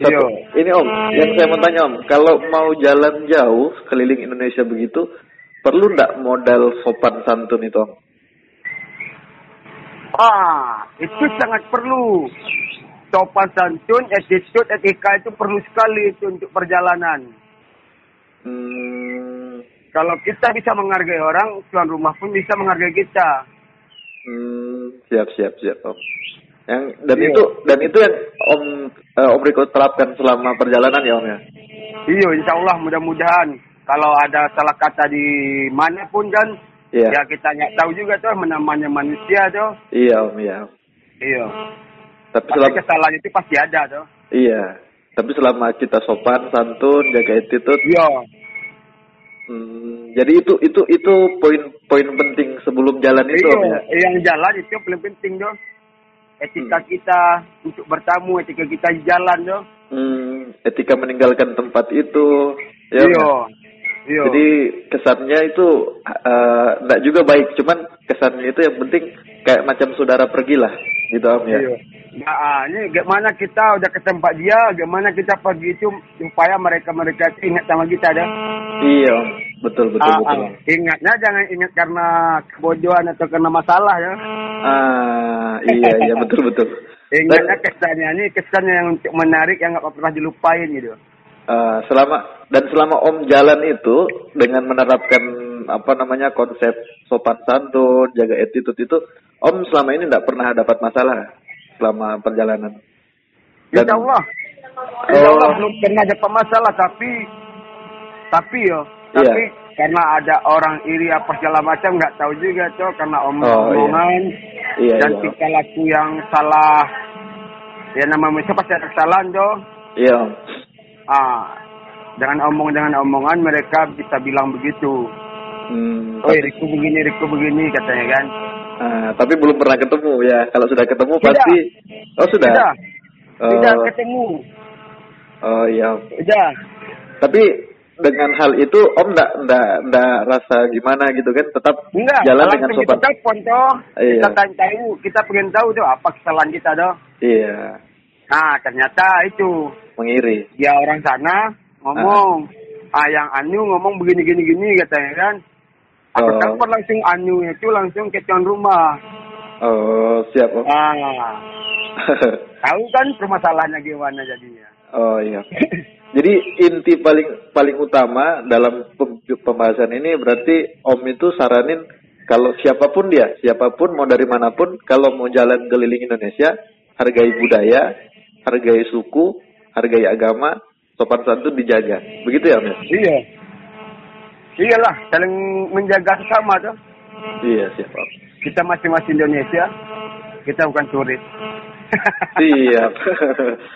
Satu. Iya. Ini Om, yang saya mau tanya Om, kalau mau jalan jauh keliling Indonesia begitu, perlu ndak modal sopan santun itu Om? Ah, itu sangat perlu. Sopan santun, attitude, etika itu perlu sekali itu untuk perjalanan. Hmm, Kalau kita bisa menghargai orang, tuan rumah pun bisa menghargai kita. hmm, siap siap siap Om. Yang dan Iya. itu dan itu yang Om eh, Om Riko terapkan selama perjalanan ya Om ya. Iya, insya Allah mudah-mudahan. Kalau ada salah kata di mana pun kan, Iya. ya kita nggak tahu juga tuh namanya manusia tuh. Iya Om iya. Iya. Tapi Tapi selama kesalahan itu pasti ada tuh. iya. Tapi selama kita sopan santun jaga attitude Iya. Hmm, jadi itu itu itu poin-poin penting sebelum jalan itu Iya, Om, ya. yang jalan itu paling penting tuh. Etika Hmm. kita untuk bertamu, etika kita di jalan tuh. Hmm, etika meninggalkan tempat itu. Ya, Iya. ya. Iya. Jadi kesannya itu eh, enggak juga baik, cuman kesannya itu yang penting kayak macam saudara pergilah gitu Om ya. Iya. Nah, ah, ini gimana kita udah ke tempat dia, gimana kita pergi itu supaya mereka-mereka itu ingat sama kita dah. Iya betul betul Ah, betul. ah. Ingatnya jangan ingat karena kebodohan atau karena masalah ya. Ah, iya iya betul betul. Ingatnya kesannya ini kesannya yang untuk menarik yang nggak pernah dilupain gitu. eh, selama dan selama Om jalan itu dengan menerapkan apa namanya konsep sopan santun, jaga attitude itu, Om selama ini tidak pernah dapat masalah selama perjalanan. Dan- Insya Allah. Insya Oh. Allah belum pernah ada masalah tapi tapi yo Iya. Karena ada orang iri apa segala macam nggak tahu juga tuh karena Oh, omong-omongan Iya dan iya. tingkah laku yang salah ya nama manusia pasti ada kesalahan tuh Iya ah dengan omong dengan omongan mereka bisa bilang begitu Hmm, oh Riku begini Riku begini katanya kan ah, tapi belum pernah ketemu ya. Kalau sudah ketemu Tidak. pasti. Oh sudah. tidak Oh, tidak ketemu oh iya. tidak Tapi dengan hal itu Om ndak ndak ndak rasa gimana gitu kan? Tetap enggak jalan dengan sopan. kita telepon toh Iya. kita tanya tahu kita pengen tahu tuh apa kesalahan kita tuh Iya, nah ternyata itu mengiri. dia orang sana ngomong ah yang anu ngomong begini gini gini katanya kan aku Oh. telepon langsung anu itu langsung ke tuan rumah Oh, siap Om. ah tahu kan permasalahannya gimana jadinya oh iya. Jadi inti paling paling utama dalam pem- pembahasan ini berarti Om itu saranin kalau siapa pun dia, siapa pun mau dari mana pun, kalau mau jalan keliling Indonesia, hargai budaya, hargai suku, hargai agama, sopan santun dijaga. Begitu ya Om ya? iya iyalah saling menjaga sesama tuh Iya siap Om. kita masing-masing Indonesia kita bukan turis Siap.